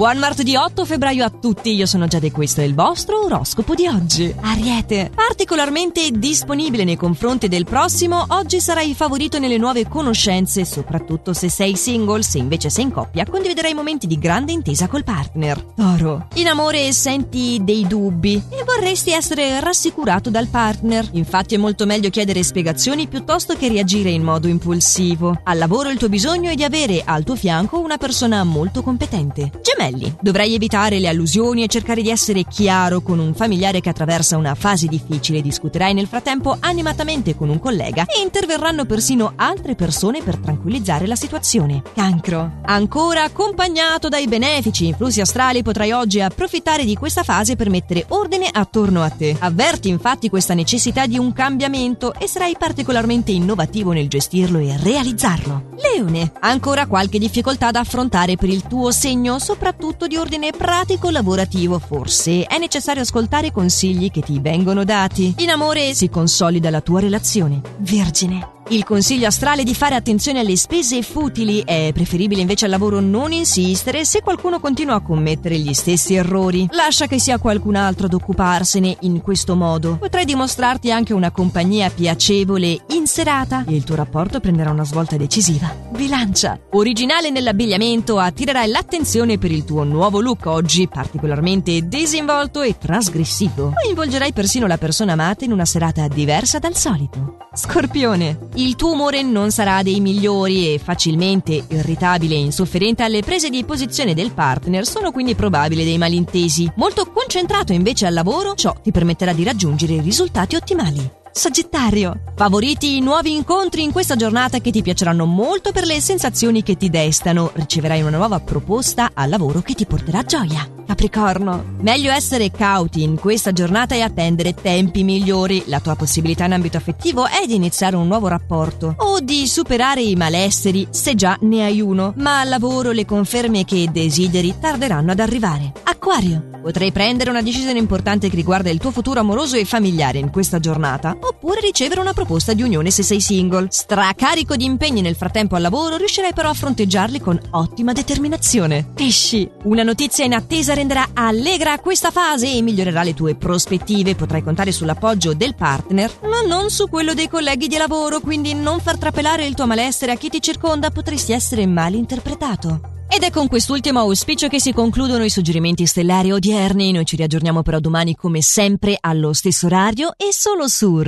Buon martedì 8 febbraio a tutti, io sono Giada e questo è il vostro oroscopo di oggi. Ariete, particolarmente disponibile nei confronti del prossimo, oggi sarai favorito nelle nuove conoscenze, soprattutto se sei single, se invece sei in coppia condividerai momenti di grande intesa col partner. Toro, in amore senti dei dubbi e vorresti essere rassicurato dal partner, infatti è molto meglio chiedere spiegazioni piuttosto che reagire in modo impulsivo. Al lavoro il tuo bisogno è di avere al tuo fianco una persona molto competente. Gemelli, fratelli. Dovrai evitare le allusioni e cercare di essere chiaro con un familiare che attraversa una fase difficile. Discuterai nel frattempo animatamente con un collega e interverranno persino altre persone per tranquillizzare la situazione. Cancro. Ancora accompagnato dai benefici influssi astrali potrai oggi approfittare di questa fase per mettere ordine attorno a te. Avverti infatti questa necessità di un cambiamento e sarai particolarmente innovativo nel gestirlo e realizzarlo. Leone. Ancora qualche difficoltà da affrontare per il tuo segno, soprattutto soprattutto di ordine pratico-lavorativo. Forse è necessario ascoltare i consigli che ti vengono dati. In amore si consolida la tua relazione. Vergine. Il consiglio astrale di fare attenzione alle spese futili è preferibile invece al lavoro non insistere se qualcuno continua a commettere gli stessi errori. Lascia che sia qualcun altro ad occuparsene in questo modo. Potrai dimostrarti anche una compagnia piacevole in serata e il tuo rapporto prenderà una svolta decisiva. Bilancia. Originale nell'abbigliamento, attirerai l'attenzione per il tuo nuovo look oggi particolarmente disinvolto e trasgressivo. Coinvolgerai persino la persona amata in una serata diversa dal solito. Scorpione. Il tuo umore non sarà dei migliori e facilmente irritabile e insofferente alle prese di posizione del partner sono quindi probabili dei malintesi. Molto concentrato invece al lavoro, ciò ti permetterà di raggiungere risultati ottimali. Sagittario. Favoriti i nuovi incontri in questa giornata che ti piaceranno molto per le sensazioni che ti destano. Riceverai una nuova proposta al lavoro che ti porterà gioia. Capricorno. Meglio essere cauti in questa giornata e attendere tempi migliori. La tua possibilità in ambito affettivo è di iniziare un nuovo rapporto o di superare i malesseri se già ne hai uno, ma al lavoro le conferme che desideri tarderanno ad arrivare. Acquario. Potrai prendere una decisione importante che riguarda il tuo futuro amoroso e familiare in questa giornata, oppure ricevere una proposta di unione se sei single. Stracarico di impegni nel frattempo al lavoro, riuscirai però a fronteggiarli con ottima determinazione. Pesci. Una notizia in attesa renderà allegra questa fase e migliorerà le tue prospettive. Potrai contare sull'appoggio del partner, ma non su quello dei colleghi di lavoro, quindi non far trapelare il tuo malessere a chi ti circonda, potresti essere mal interpretato. Ed è con quest'ultimo auspicio che si concludono i suggerimenti stellari odierni. Noi ci riaggiorniamo però domani come sempre allo stesso orario e solo su